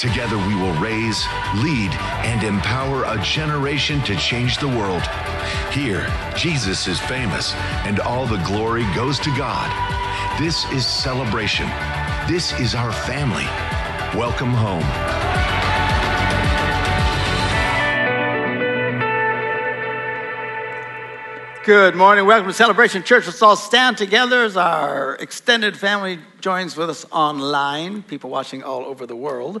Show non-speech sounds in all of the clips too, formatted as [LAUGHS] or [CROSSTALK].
Together, we will raise, lead, and empower a generation to change the world. Here, Jesus is famous, and all the glory goes to God. This is celebration. This is our family. Welcome home. Good morning. Welcome to Celebration Church. Let's all stand together as our extended family joins with us online, people watching all over the world.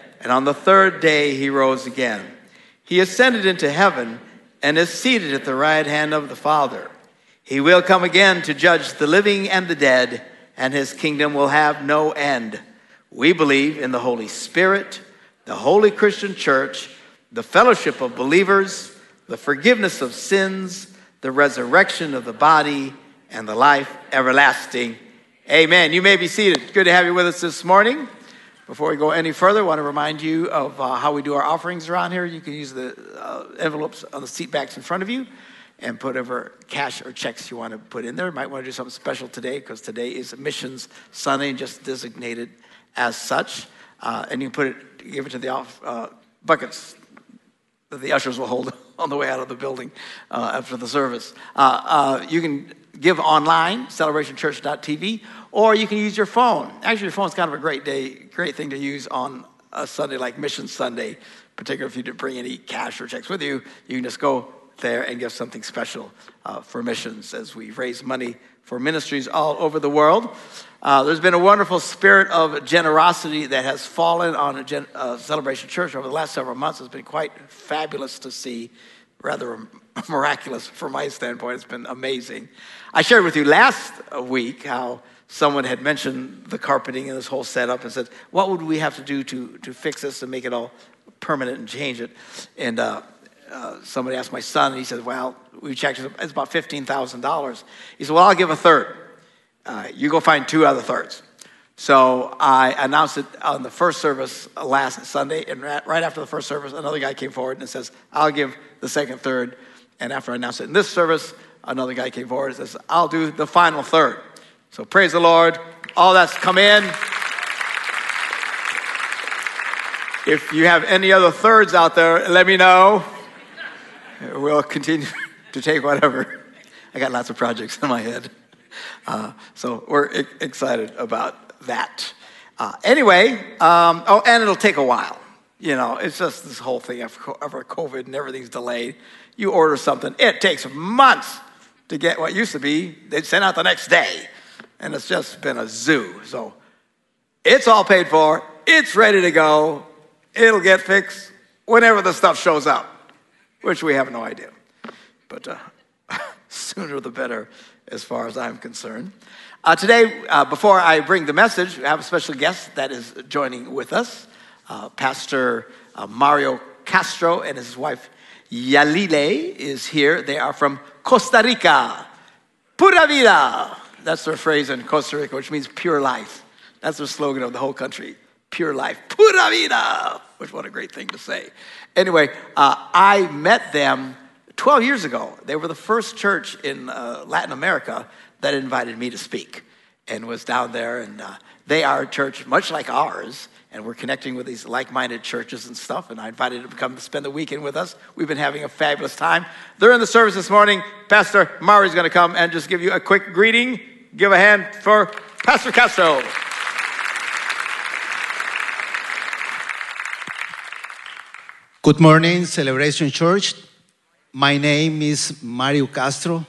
and on the third day he rose again. He ascended into heaven and is seated at the right hand of the Father. He will come again to judge the living and the dead, and his kingdom will have no end. We believe in the Holy Spirit, the holy Christian church, the fellowship of believers, the forgiveness of sins the resurrection of the body, and the life everlasting. Amen. You may be seated. Good to have you with us this morning. Before we go any further, I want to remind you of uh, how we do our offerings around here. You can use the uh, envelopes on the seat backs in front of you and put whatever cash or checks you want to put in there. You might want to do something special today because today is Missions Sunday, and just designated as such. Uh, and you can put it, give it to the off, uh, buckets that the ushers will hold [LAUGHS] on the way out of the building uh, after the service. Uh, uh, you can give online, celebrationchurch.tv, or you can use your phone. Actually, your phone's kind of a great day, great thing to use on a Sunday like Mission Sunday, particularly if you didn't bring any cash or checks with you. You can just go there and give something special uh, for missions as we raise money for ministries all over the world. Uh, there's been a wonderful spirit of generosity that has fallen on a gen- uh, Celebration Church over the last several months. It's been quite fabulous to see, rather [LAUGHS] miraculous from my standpoint. It's been amazing. I shared with you last week how someone had mentioned the carpeting and this whole setup and said, What would we have to do to, to fix this and make it all permanent and change it? And uh, somebody asked my son, and he said, Well, we checked, it's about $15,000. He said, Well, I'll give a third. Uh, you go find two other thirds. So I announced it on the first service last Sunday, and right after the first service, another guy came forward and says, I'll give the second third. And after I announced it in this service, another guy came forward and says, I'll do the final third. So praise the Lord. All that's come in. If you have any other thirds out there, let me know. We'll continue [LAUGHS] to take whatever. I got lots of projects in my head. Uh, so we're excited about that. Uh, anyway, um, oh, and it'll take a while. You know, it's just this whole thing after COVID and everything's delayed. You order something, it takes months to get what used to be, they'd send out the next day. And it's just been a zoo. So it's all paid for, it's ready to go, it'll get fixed whenever the stuff shows up, which we have no idea. But uh, [LAUGHS] sooner the better as far as I'm concerned. Uh, today, uh, before I bring the message, we have a special guest that is joining with us. Uh, Pastor uh, Mario Castro and his wife Yalile is here. They are from Costa Rica. Pura vida. That's their phrase in Costa Rica, which means pure life. That's their slogan of the whole country. Pure life. Pura vida. Which, what a great thing to say. Anyway, uh, I met them 12 years ago, they were the first church in uh, Latin America that invited me to speak and was down there. And uh, they are a church much like ours, and we're connecting with these like minded churches and stuff. And I invited them to come to spend the weekend with us. We've been having a fabulous time. They're in the service this morning. Pastor Mari is going to come and just give you a quick greeting. Give a hand for Pastor Castro. Good morning, Celebration Church. My name is Mario Castro.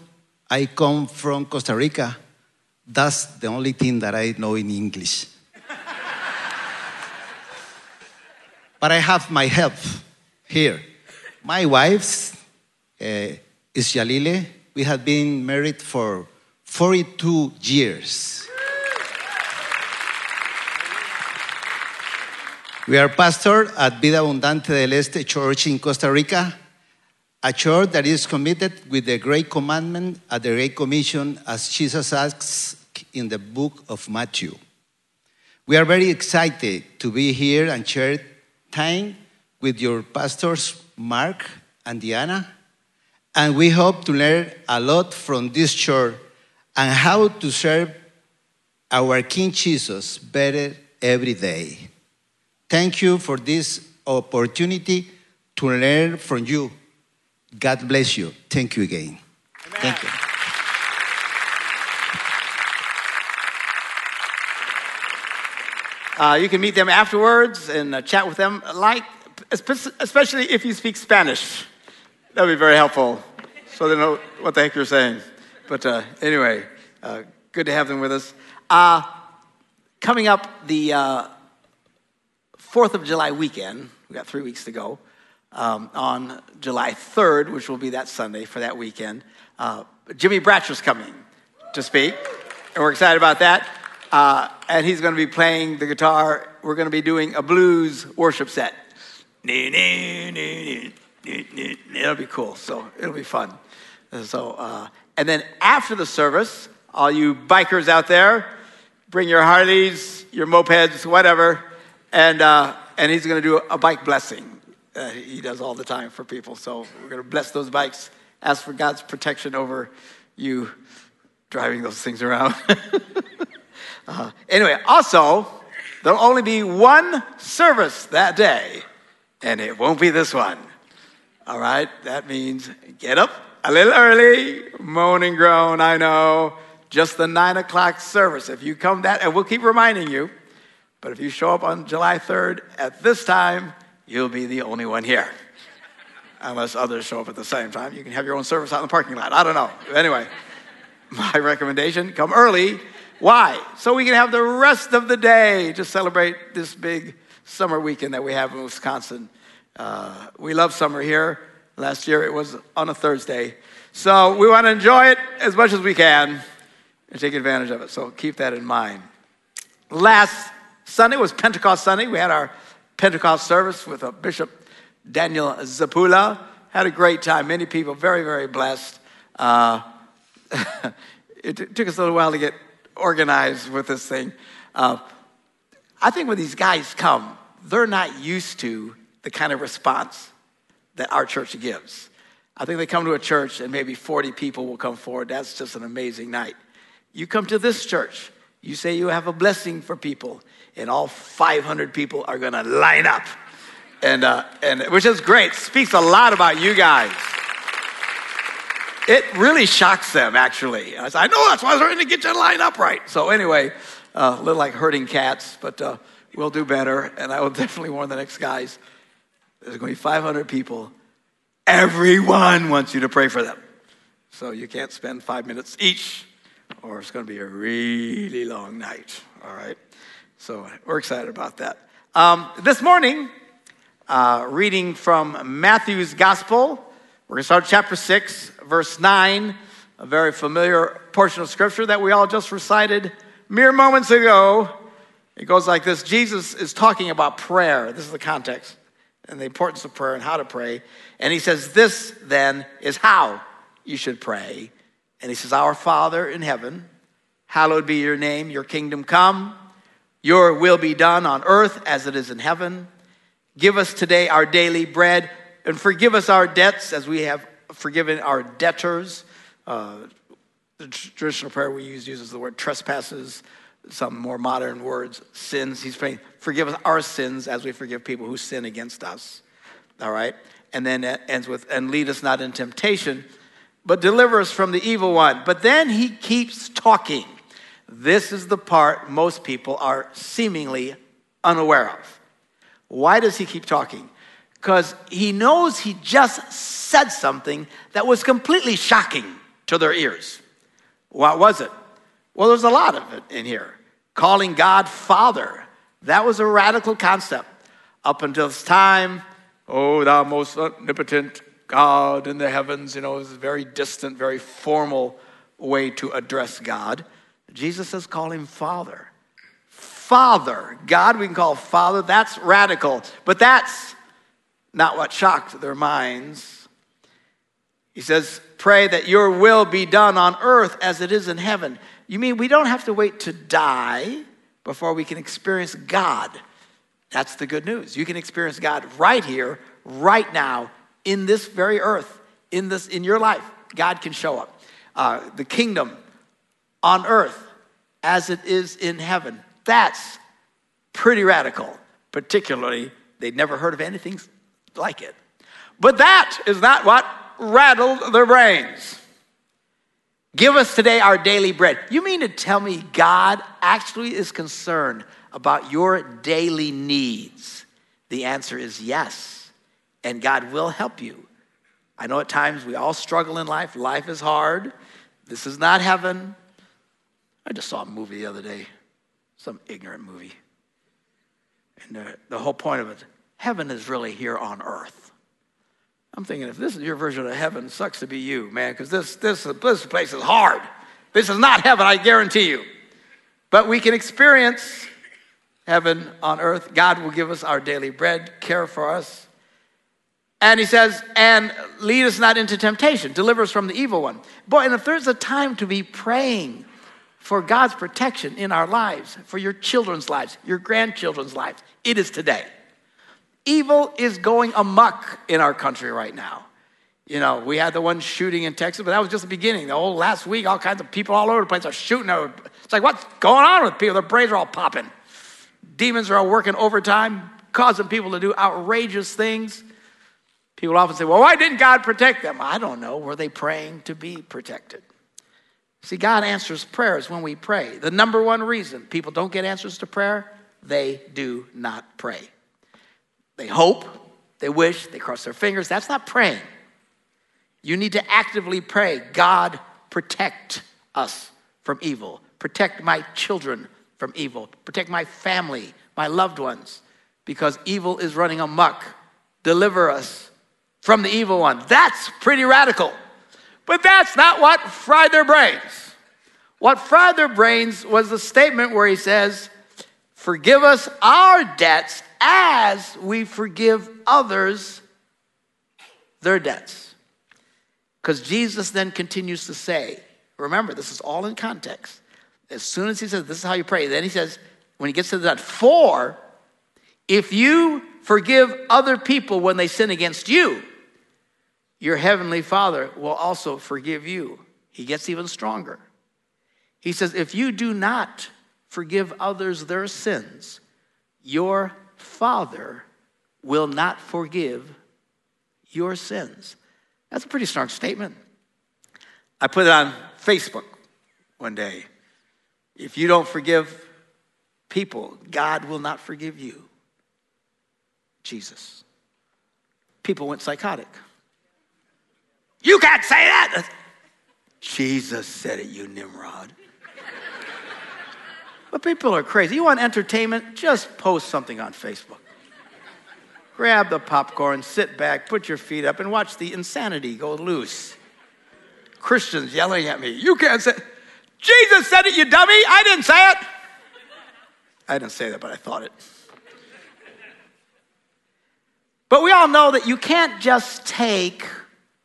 I come from Costa Rica. That's the only thing that I know in English. but I have my help here. My wife uh, is Jalile. We have been married for 42 years. We are pastor at Vida Abundante del Este Church in Costa Rica, a church that is committed with the Great Commandment at the Great Commission as Jesus asks in the book of Matthew. We are very excited to be here and share time with your pastors, Mark and Diana, and we hope to learn a lot from this church and how to serve our King Jesus better every day. Thank you for this opportunity to learn from you. God bless you. Thank you again. Amen. Thank you. Uh, you can meet them afterwards and uh, chat with them, like, especially if you speak Spanish. That would be very helpful so they know what the heck you're saying. But uh, anyway, uh, good to have them with us. Uh, coming up the 4th uh, of July weekend, we got three weeks to go, um, on July 3rd, which will be that Sunday for that weekend, uh, Jimmy Bratcher's coming to speak, and we're excited about that. Uh, and he's going to be playing the guitar. We're going to be doing a blues worship set. It'll be cool. So it'll be fun. So, uh, and then after the service, all you bikers out there, bring your Harleys, your mopeds, whatever, and uh, and he's going to do a bike blessing. He does all the time for people. So we're going to bless those bikes. Ask for God's protection over you driving those things around. [LAUGHS] Uh, anyway, also, there'll only be one service that day, and it won't be this one. All right? That means get up a little early, moan and groan, I know. Just the nine o'clock service. If you come that, and we'll keep reminding you, but if you show up on July 3rd at this time, you'll be the only one here. Unless others show up at the same time. You can have your own service out in the parking lot. I don't know. Anyway, [LAUGHS] my recommendation come early why? So we can have the rest of the day to celebrate this big summer weekend that we have in Wisconsin. Uh, we love summer here. Last year it was on a Thursday. So we want to enjoy it as much as we can and take advantage of it. So keep that in mind. Last Sunday was Pentecost Sunday. We had our Pentecost service with a Bishop Daniel Zapula. Had a great time. Many people very, very blessed. Uh, [LAUGHS] it took us a little while to get organized with this thing. Uh, I think when these guys come, they're not used to the kind of response that our church gives. I think they come to a church and maybe 40 people will come forward. That's just an amazing night. You come to this church, you say you have a blessing for people, and all 500 people are going to line up. And, uh, and which is great. Speaks a lot about you guys. It really shocks them, actually. I said, I know that's why I was trying to get you to line up right. So, anyway, uh, a little like herding cats, but uh, we'll do better. And I will [LAUGHS] definitely warn the next guys there's going to be 500 people. Everyone wants you to pray for them. So, you can't spend five minutes each, or it's going to be a really long night. All right? So, we're excited about that. Um, this morning, uh, reading from Matthew's Gospel, we're going to start chapter 6, verse 9, a very familiar portion of scripture that we all just recited mere moments ago. It goes like this Jesus is talking about prayer. This is the context and the importance of prayer and how to pray. And he says, This then is how you should pray. And he says, Our Father in heaven, hallowed be your name, your kingdom come, your will be done on earth as it is in heaven. Give us today our daily bread and forgive us our debts as we have forgiven our debtors. Uh, the traditional prayer we use uses the word trespasses, some more modern words, sins. He's praying, forgive us our sins as we forgive people who sin against us. All right? And then it ends with, and lead us not in temptation, but deliver us from the evil one. But then he keeps talking. This is the part most people are seemingly unaware of. Why does he keep talking? because he knows he just said something that was completely shocking to their ears. What was it? Well, there's a lot of it in here. Calling God Father. That was a radical concept. Up until this time, oh, thou most omnipotent God in the heavens, you know, is a very distant, very formal way to address God. Jesus says, call him Father. Father. God, we can call Father. That's radical. But that's not what shocked their minds. He says, Pray that your will be done on earth as it is in heaven. You mean we don't have to wait to die before we can experience God? That's the good news. You can experience God right here, right now, in this very earth, in this in your life. God can show up. Uh, the kingdom on earth as it is in heaven. That's pretty radical. Particularly, they'd never heard of anything like it. But that is not what rattled their brains. Give us today our daily bread. You mean to tell me God actually is concerned about your daily needs? The answer is yes. And God will help you. I know at times we all struggle in life. Life is hard. This is not heaven. I just saw a movie the other day, some ignorant movie. And the, the whole point of it, heaven is really here on earth. I'm thinking, if this is your version of heaven, sucks to be you, man, because this, this, this place is hard. This is not heaven, I guarantee you. But we can experience heaven on earth. God will give us our daily bread, care for us. And he says, and lead us not into temptation, deliver us from the evil one. Boy, and if there's a time to be praying for God's protection in our lives, for your children's lives, your grandchildren's lives. It is today. Evil is going amuck in our country right now. You know, we had the one shooting in Texas, but that was just the beginning. The whole last week, all kinds of people all over the place are shooting. It's like, what's going on with people? Their brains are all popping. Demons are all working overtime, causing people to do outrageous things. People often say, well, why didn't God protect them? I don't know. Were they praying to be protected? See, God answers prayers when we pray. The number one reason people don't get answers to prayer, they do not pray. They hope, they wish, they cross their fingers. That's not praying. You need to actively pray God, protect us from evil. Protect my children from evil. Protect my family, my loved ones, because evil is running amok. Deliver us from the evil one. That's pretty radical. But that's not what fried their brains. What fried their brains was the statement where he says, Forgive us our debts as we forgive others their debts. Because Jesus then continues to say, remember, this is all in context. As soon as he says, This is how you pray, then he says, when he gets to that, for if you forgive other people when they sin against you, your heavenly Father will also forgive you. He gets even stronger. He says, If you do not forgive others their sins, your Father will not forgive your sins. That's a pretty strong statement. I put it on Facebook one day. If you don't forgive people, God will not forgive you. Jesus. People went psychotic. You can't say that. Jesus said it, you Nimrod. but people are crazy. You want entertainment? Just post something on Facebook. Grab the popcorn, sit back, put your feet up, and watch the insanity go loose. Christians yelling at me, You can't say, Jesus said it, you dummy. I didn't say it. I didn't say that, but I thought it. But we all know that you can't just take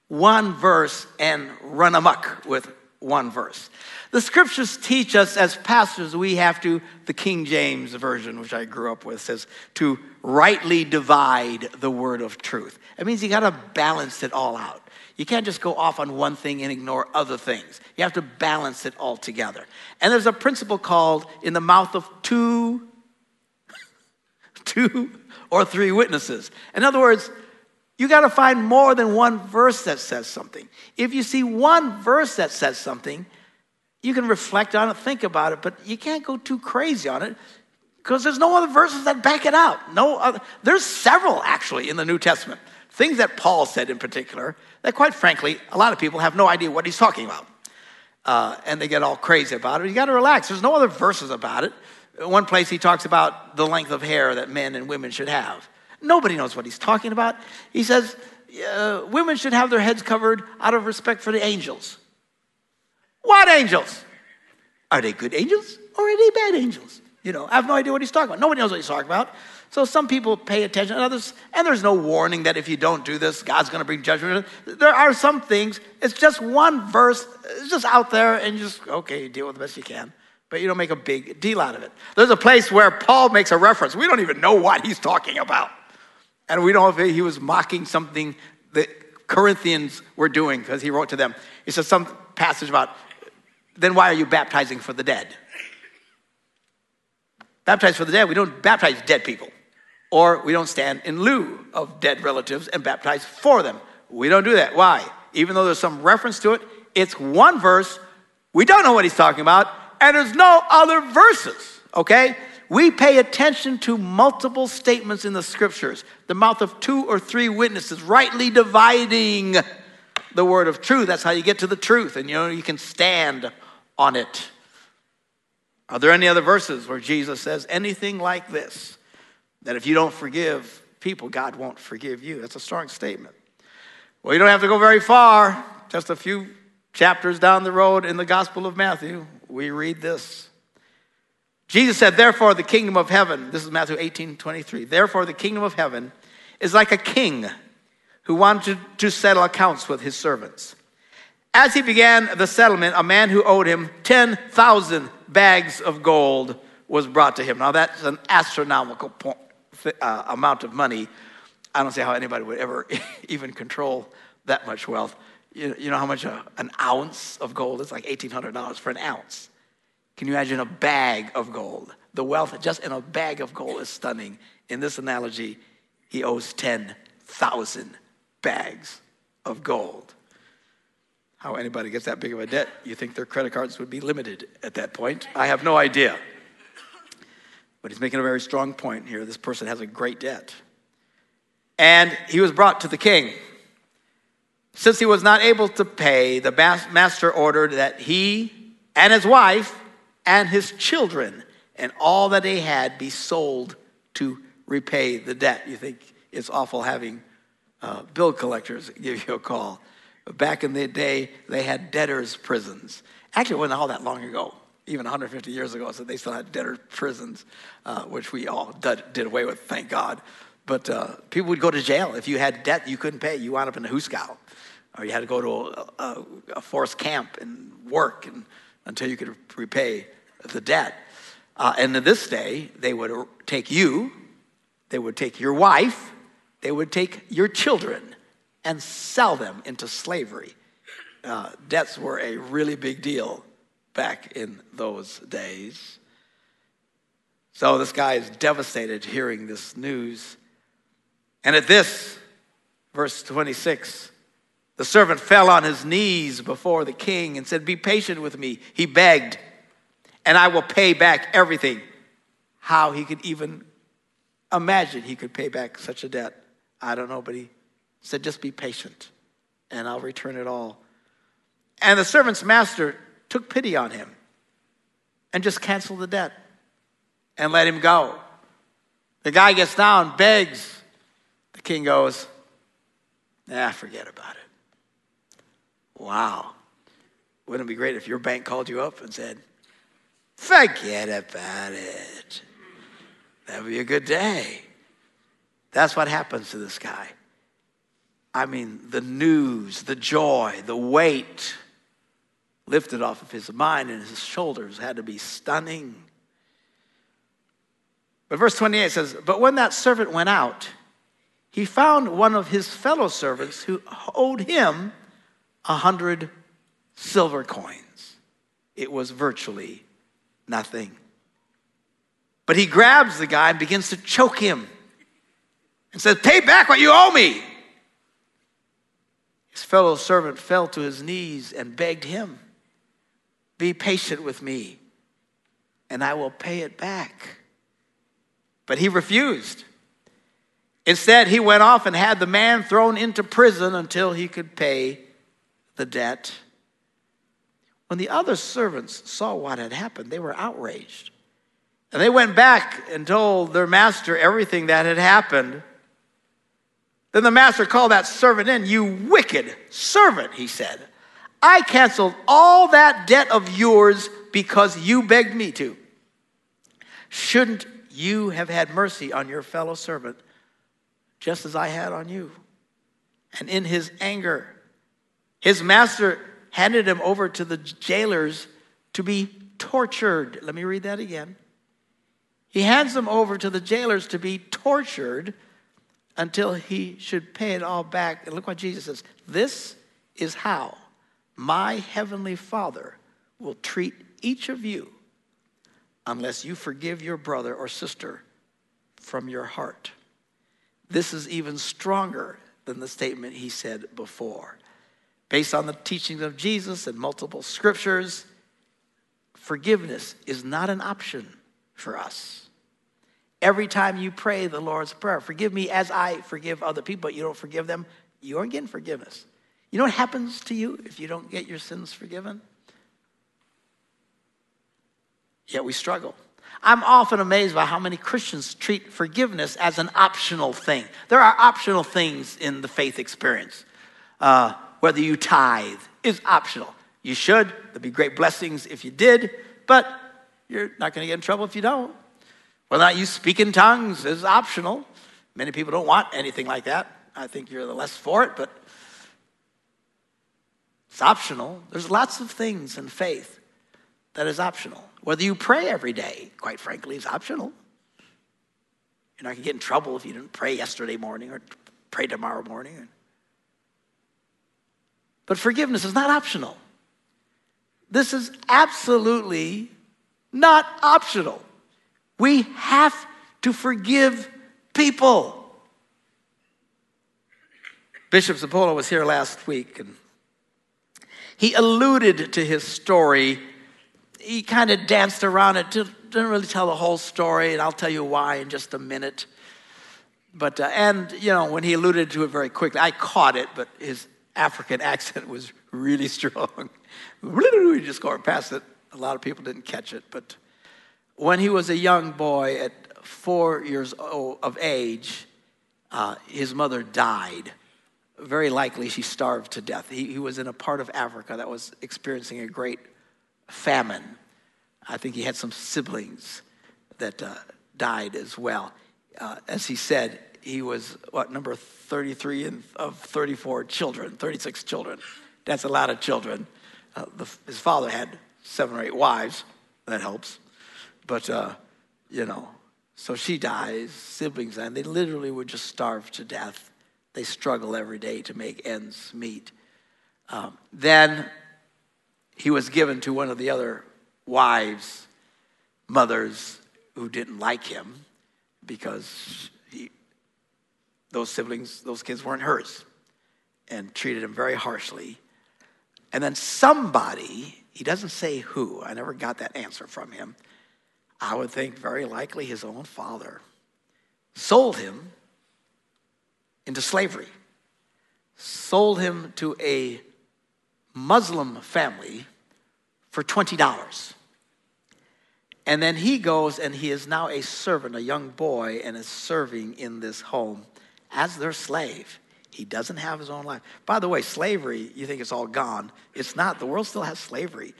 one verse and run amok with one verse. The scriptures teach us as pastors, we have to, the King James Version, which I grew up with, says to rightly divide the word of truth. It means you got to balance it all out. You can't just go off on one thing and ignore other things. You have to balance it all together. And there's a principle called in the mouth of two, [LAUGHS] two or three witnesses. In other words, you got to find more than one verse that says something. If you see one verse that says something, you can reflect on it, think about it, but you can't go too crazy on it because there's no other verses that back it out. No other. There's several actually in the New Testament. Things that Paul said in particular that, quite frankly, a lot of people have no idea what he's talking about. uh, and they get all crazy about it. You got to relax. There's no other verses about it. One place he talks about the length of hair that men and women should have. Nobody knows what he's talking about. He says uh, women should have their heads covered out of respect for the angels. What angels? Are they good angels or are they bad angels? You know, I have no idea what he's talking about. Nobody knows what he's talking about. So some people pay attention, and others, and there's no warning that if you don't do this, God's going to bring judgment. There are some things. It's just one verse. It's just out there, and you just okay, deal with the best you can. But you don't make a big deal out of it. There's a place where Paul makes a reference. We don't even know what he's talking about, and we don't know if he was mocking something that Corinthians were doing because he wrote to them. He says some passage about, then why are you baptizing for the dead? Baptize for the dead. We don't baptize dead people. Or we don't stand in lieu of dead relatives and baptize for them. We don't do that. Why? Even though there's some reference to it, it's one verse. We don't know what he's talking about, and there's no other verses, okay? We pay attention to multiple statements in the scriptures. The mouth of two or three witnesses, rightly dividing the word of truth. That's how you get to the truth, and you know you can stand on it. Are there any other verses where Jesus says anything like this? That if you don't forgive people, God won't forgive you. That's a strong statement. Well, you don't have to go very far, just a few chapters down the road in the Gospel of Matthew, we read this. Jesus said, Therefore, the kingdom of heaven, this is Matthew 18 23, therefore, the kingdom of heaven is like a king who wanted to settle accounts with his servants. As he began the settlement, a man who owed him 10,000 bags of gold was brought to him. Now, that's an astronomical point, uh, amount of money. I don't see how anybody would ever [LAUGHS] even control that much wealth. You, you know how much a, an ounce of gold is? Like $1,800 for an ounce. Can you imagine a bag of gold? The wealth just in a bag of gold is stunning. In this analogy, he owes 10,000 bags of gold how anybody gets that big of a debt. You think their credit cards would be limited at that point? I have no idea. But he's making a very strong point here. This person has a great debt. And he was brought to the king. Since he was not able to pay, the master ordered that he and his wife and his children and all that they had be sold to repay the debt. You think it's awful having uh, bill collectors give you a call. Back in the day, they had debtors' prisons. Actually, it wasn't all that long ago, even 150 years ago, so they still had debtors' prisons, uh, which we all did, did, away with, thank God. But uh, people would go to jail. If you had debt you couldn't pay, you wound up in a hoosegow. Or you had to go to a, a, a forced camp and work and, until you could repay the debt. Uh, and in this day, they would take you, they would take your wife, they would take your children, and sell them into slavery. Uh, debts were a really big deal back in those days. So this guy is devastated hearing this news. And at this, verse 26, the servant fell on his knees before the king and said, Be patient with me. He begged, and I will pay back everything. How he could even imagine he could pay back such a debt, I don't know, but he said, Just be patient, and I'll return it all. And the servant's master took pity on him and just canceled the debt and let him go. The guy gets down, begs. The king goes, Nah, forget about it. Wow. Wouldn't it be great if your bank called you up and said, Forget about it? That'll be a good day. That's what happens to this guy. I mean, the news, the joy, the weight lifted off of his mind and his shoulders had to be stunning. But verse 28 says, But when that servant went out, he found one of his fellow servants who owed him a hundred silver coins. It was virtually nothing. But he grabs the guy and begins to choke him and says, Pay back what you owe me. His fellow servant fell to his knees and begged him, Be patient with me, and I will pay it back. But he refused. Instead, he went off and had the man thrown into prison until he could pay the debt. When the other servants saw what had happened, they were outraged. And they went back and told their master everything that had happened. Then the master called that servant in. You wicked servant, he said. I canceled all that debt of yours because you begged me to. Shouldn't you have had mercy on your fellow servant just as I had on you? And in his anger, his master handed him over to the jailers to be tortured. Let me read that again. He hands him over to the jailers to be tortured until he should pay it all back. And look what Jesus says this is how my heavenly Father will treat each of you unless you forgive your brother or sister from your heart. This is even stronger than the statement he said before. Based on the teachings of Jesus and multiple scriptures, forgiveness is not an option for us. Every time you pray the Lord's Prayer, forgive me as I forgive other people, you don't forgive them, you aren't getting forgiveness. You know what happens to you if you don't get your sins forgiven? Yet we struggle. I'm often amazed by how many Christians treat forgiveness as an optional thing. There are optional things in the faith experience. Uh, whether you tithe is optional. You should. There'd be great blessings if you did, but you're not going to get in trouble if you don't. Whether or not you speak in tongues is optional. Many people don't want anything like that. I think you're the less for it, but it's optional. There's lots of things in faith that is optional. Whether you pray every day, quite frankly, is optional. You're not going to get in trouble if you didn't pray yesterday morning or pray tomorrow morning. But forgiveness is not optional. This is absolutely not optional. We have to forgive people. Bishop Zapola was here last week and he alluded to his story. He kind of danced around it, didn't really tell the whole story, and I'll tell you why in just a minute. But, uh, and, you know, when he alluded to it very quickly, I caught it, but his African [LAUGHS] accent was really strong. [LAUGHS] we just going past it. A lot of people didn't catch it, but when he was a young boy at four years of age, uh, his mother died. Very likely she starved to death. He, he, was in a part of Africa that was experiencing a great famine. I think he had some siblings that uh, died as well. Uh, as he said, he was, what, number 33 in, of 34 children, 36 children. That's a lot of children. Uh, the, his father had seven or eight wives. That helps. But, uh, you know, so she dies, siblings, and they literally would just starve to death. They struggle every day to make ends meet. Um, then he was given to one of the other wives, mothers who didn't like him because those siblings, those kids weren't hers, and treated him very harshly. And then somebody, he doesn't say who, I never got that answer from him, I would think very likely his own father, sold him into slavery, sold him to a Muslim family for $20. And then he goes and he is now a servant, a young boy, and is serving in this home as their slave. He doesn't have his own life. By the way, slavery, you think it's all gone. It's not. The world still has slavery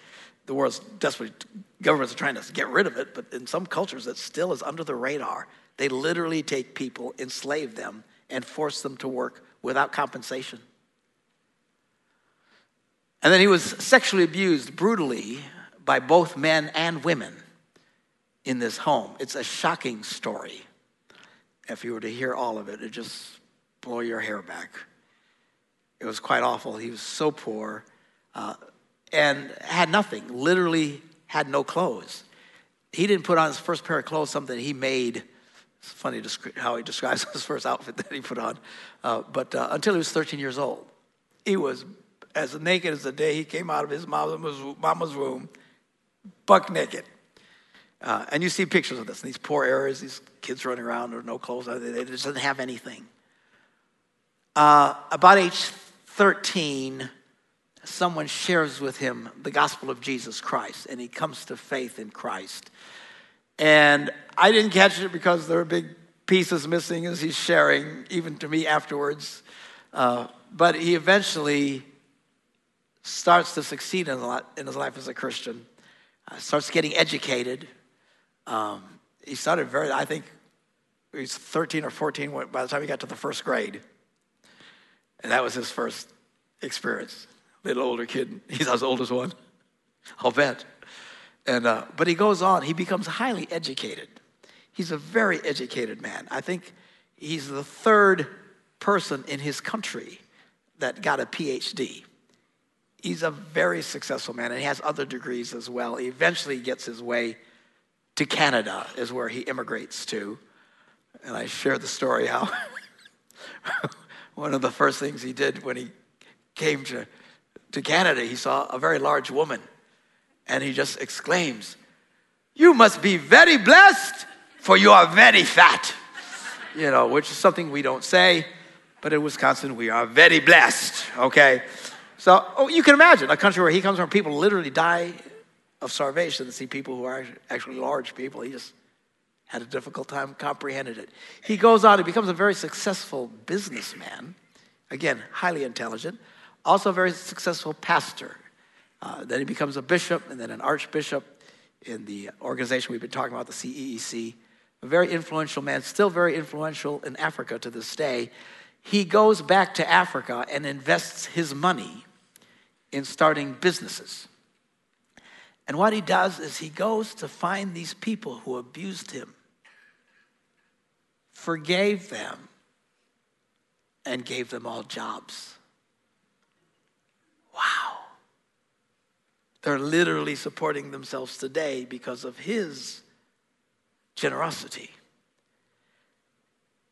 the world's desperately, governments are trying to get rid of it, but in some cultures it still is under the radar. They literally take people, enslave them, and force them to work without compensation. And then he was sexually abused brutally by both men and women in this home. It's a shocking story. If you were to hear all of it, it'd just blow your hair back. It was quite awful. He was so poor. Uh, and had nothing, literally had no clothes. He didn't put on his first pair of clothes, something he made. It's funny how he describes [LAUGHS] his first outfit that he put on. Uh, but uh, until he was 13 years old, he was as naked as the day he came out of his mama's, mama's womb, buck naked. Uh, and you see pictures of this these poor areas, these kids running around with no clothes, they just didn't have anything. Uh, about age 13, someone shares with him the gospel of Jesus Christ and he comes to faith in Christ. And I didn't catch it because there are big pieces missing as he's sharing, even to me afterwards. Uh, but he eventually starts to succeed in, in his life as a Christian, uh, starts getting educated. Um, he started very, I think he was 13 or 14 by the time he got to the first grade. And that was his first experience. Little older kid. [LAUGHS] He's the oldest one. [LAUGHS] I'll bet. And, uh, but he goes on, he becomes highly educated. He's a very educated man. I think he's the third person in his country that got a PhD. He's a very successful man and he has other degrees as well. He eventually gets his way to Canada, is where he immigrates to. And I shared the story how [LAUGHS] one of the first things he did when he came to, to Canada, he saw a very large woman. And he just exclaims, You must be very blessed, for you are very fat. [LAUGHS] You know, which is something we don't say, but in Wisconsin, we are very blessed, okay? So oh, you can imagine a country where he comes from, people literally die of starvation see people who are actually large people. He just had a difficult time comprehending it. He goes on, he becomes a very successful businessman, again, highly intelligent, also a very successful pastor. Uh, then he becomes a bishop and then an archbishop in the organization we've been talking about, the CEEC. A very influential man, still very influential in Africa to this day. He goes back to Africa and invests his money in starting businesses. And what he does is he goes to find these people who abused him forgave them, and gave them all jobs. Wow. They're literally supporting themselves today because of his generosity.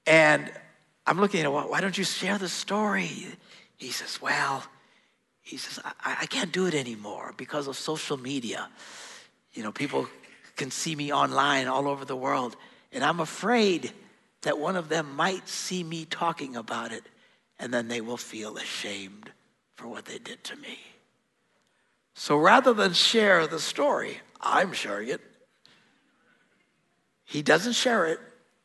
And I'm looking at, why don't you share the story? He says, well, he says, I, I can't do it anymore because of social media. You know, people can see me online all over the world. And I'm afraid that one of them might see me talking about it and then they will feel ashamed for what they did to me. So rather than share the story, I'm sharing it. He doesn't share it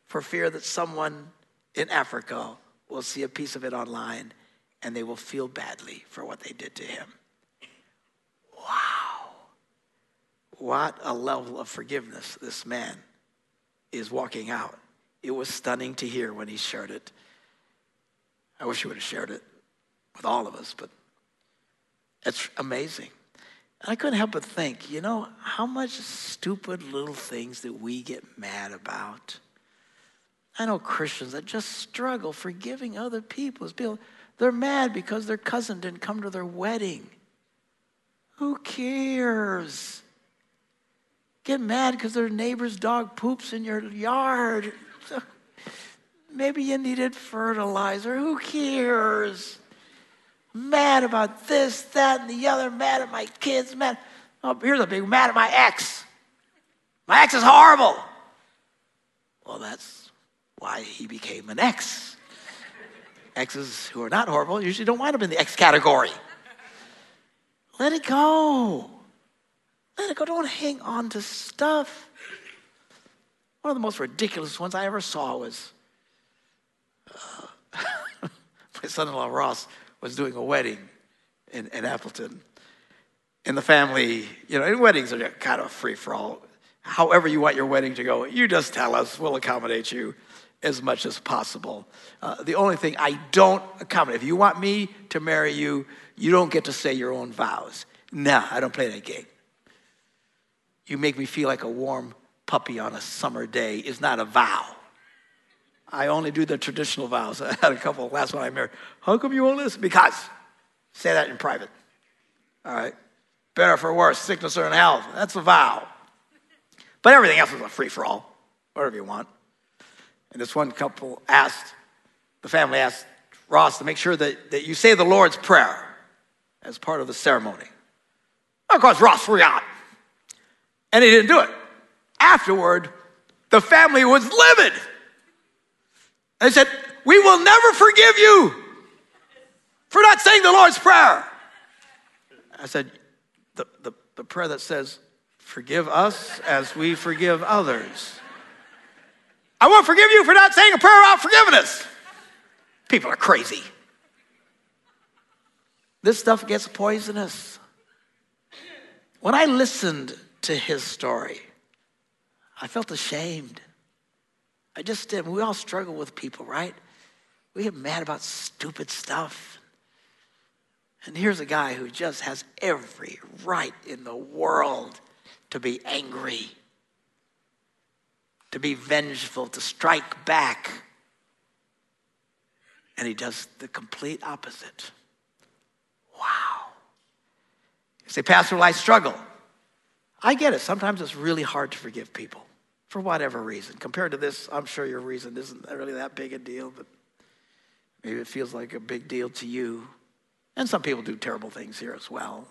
for fear that someone in Africa will see a piece of it online and they will feel badly for what they did to him. Wow. What a level of forgiveness this man is walking out. It was stunning to hear when he shared it. I wish he would have shared it with all of us, but it's amazing. And I couldn't help but think, you know, how much stupid little things that we get mad about. I know Christians that just struggle forgiving other people. People, they're mad because their cousin didn't come to their wedding. Who cares? Get mad because their neighbor's dog poops in your yard. [LAUGHS] Maybe you needed fertilizer. Who cares? Mad about this, that, and the other. Mad at my kids. Mad. Oh, here's a big mad at my ex. My ex is horrible. Well, that's why he became an ex. Exes who are not horrible usually don't wind up in the ex category. Let it go. Let it go. Don't hang on to stuff. One of the most ridiculous ones I ever saw was uh, [LAUGHS] my son in law Ross was doing a wedding in, in Appleton. In the family, you know, weddings are kind of free for all. However, you want your wedding to go, you just tell us, we'll accommodate you as much as possible. Uh, the only thing I don't accommodate, if you want me to marry you, you don't get to say your own vows. No, I don't play that game. You make me feel like a warm puppy on a summer day is not a vow. I only do the traditional vows. [LAUGHS] I had a couple, last one I married. How come you won't listen? Because. Say that in private. All right. Better for worse, sickness or in health. That's a vow. But everything else is a free for all, whatever you want. And this one couple asked, the family asked Ross to make sure that, that you say the Lord's Prayer as part of the ceremony. Of course, Ross forgot. And he didn't do it afterward, the family was livid. They said, We will never forgive you for not saying the Lord's Prayer. I said, the, the, the prayer that says, Forgive us as we forgive others. I won't forgive you for not saying a prayer about forgiveness. People are crazy. This stuff gets poisonous. When I listened to his story, I felt ashamed. I just did. We all struggle with people, right? We get mad about stupid stuff. And here's a guy who just has every right in the world to be angry, to be vengeful, to strike back. And he does the complete opposite. Wow. You say, Pastor, will I struggle? I get it. Sometimes it's really hard to forgive people for whatever reason. Compared to this, I'm sure your reason isn't really that big a deal, but maybe it feels like a big deal to you. And some people do terrible things here as well.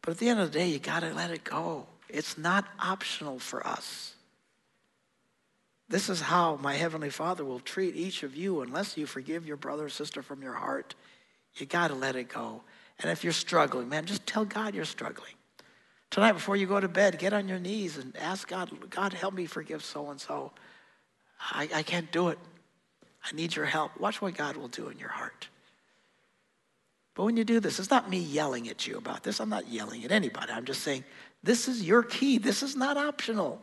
But at the end of the day, you got to let it go. It's not optional for us. This is how my Heavenly Father will treat each of you unless you forgive your brother or sister from your heart. You got to let it go. And if you're struggling, man, just tell God you're struggling. Tonight, before you go to bed, get on your knees and ask God, God, help me forgive so and so. I can't do it. I need your help. Watch what God will do in your heart. But when you do this, it's not me yelling at you about this. I'm not yelling at anybody. I'm just saying, this is your key. This is not optional.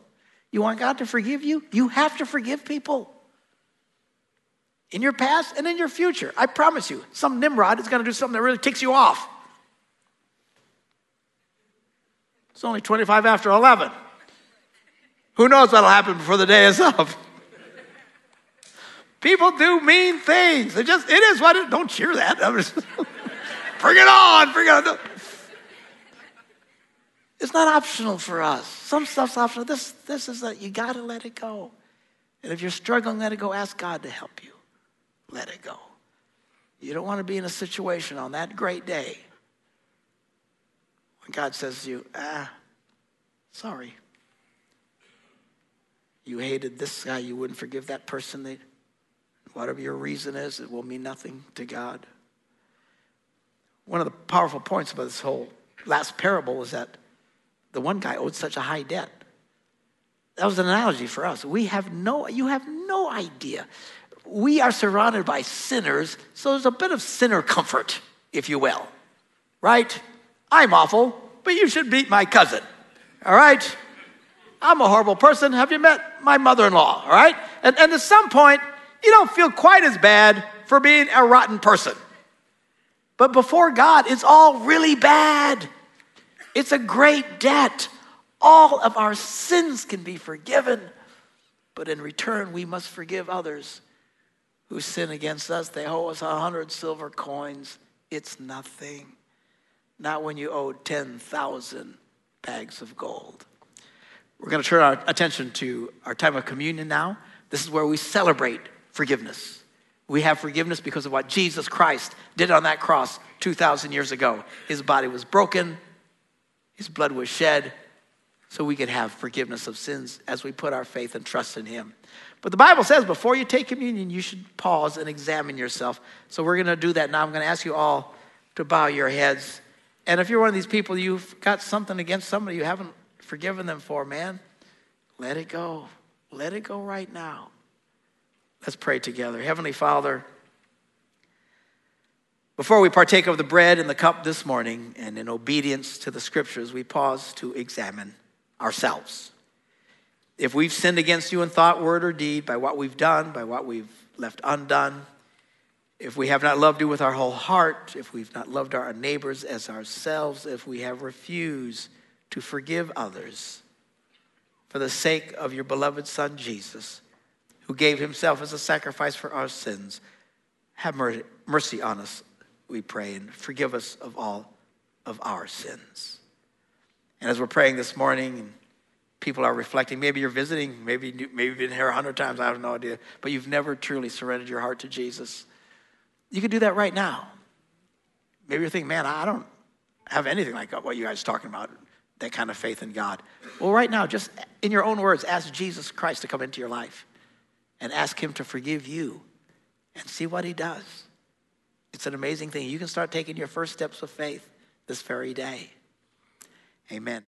You want God to forgive you? You have to forgive people. In your past and in your future. I promise you, some Nimrod is going to do something that really ticks you off. It's only 25 after 11. Who knows what'll happen before the day is up? People do mean things. It just it is what it. Don't cheer that. [LAUGHS] bring it on. Bring it on. It's not optional for us. Some stuff's optional. This this is that you got to let it go. And if you're struggling, let it go. Ask God to help you. Let it go. You don't want to be in a situation on that great day when God says to you, ah, sorry. You hated this guy, you wouldn't forgive that person. They, whatever your reason is, it will mean nothing to God. One of the powerful points about this whole last parable is that the one guy owed such a high debt. That was an analogy for us. We have no, you have no idea. We are surrounded by sinners, so there's a bit of sinner comfort, if you will. Right? I'm awful, but you should beat my cousin. All right? I'm a horrible person. Have you met my mother in law? All right? And, and at some point, you don't feel quite as bad for being a rotten person. But before God, it's all really bad. It's a great debt. All of our sins can be forgiven, but in return, we must forgive others who sin against us. They owe us a hundred silver coins. It's nothing. Not when you owe 10,000 bags of gold. We're going to turn our attention to our time of communion now. This is where we celebrate forgiveness. We have forgiveness because of what Jesus Christ did on that cross 2,000 years ago. His body was broken, his blood was shed, so we could have forgiveness of sins as we put our faith and trust in him. But the Bible says before you take communion, you should pause and examine yourself. So we're going to do that now. I'm going to ask you all to bow your heads. And if you're one of these people, you've got something against somebody you haven't forgiven them for, man, let it go. Let it go right now. Let's pray together. Heavenly Father, before we partake of the bread and the cup this morning, and in obedience to the scriptures, we pause to examine ourselves. If we've sinned against you in thought, word, or deed, by what we've done, by what we've left undone, if we have not loved you with our whole heart, if we've not loved our neighbors as ourselves, if we have refused to forgive others for the sake of your beloved Son, Jesus, who gave himself as a sacrifice for our sins, have mercy on us we pray, and forgive us of all of our sins. And as we're praying this morning, and people are reflecting, maybe you're visiting, maybe, maybe you've been here a hundred times, I have no idea, but you've never truly surrendered your heart to Jesus. You can do that right now. Maybe you're thinking, man, I don't have anything like what you guys are talking about, that kind of faith in God. Well, right now, just in your own words, ask Jesus Christ to come into your life and ask Him to forgive you and see what He does. It's an amazing thing. You can start taking your first steps of faith this very day. Amen.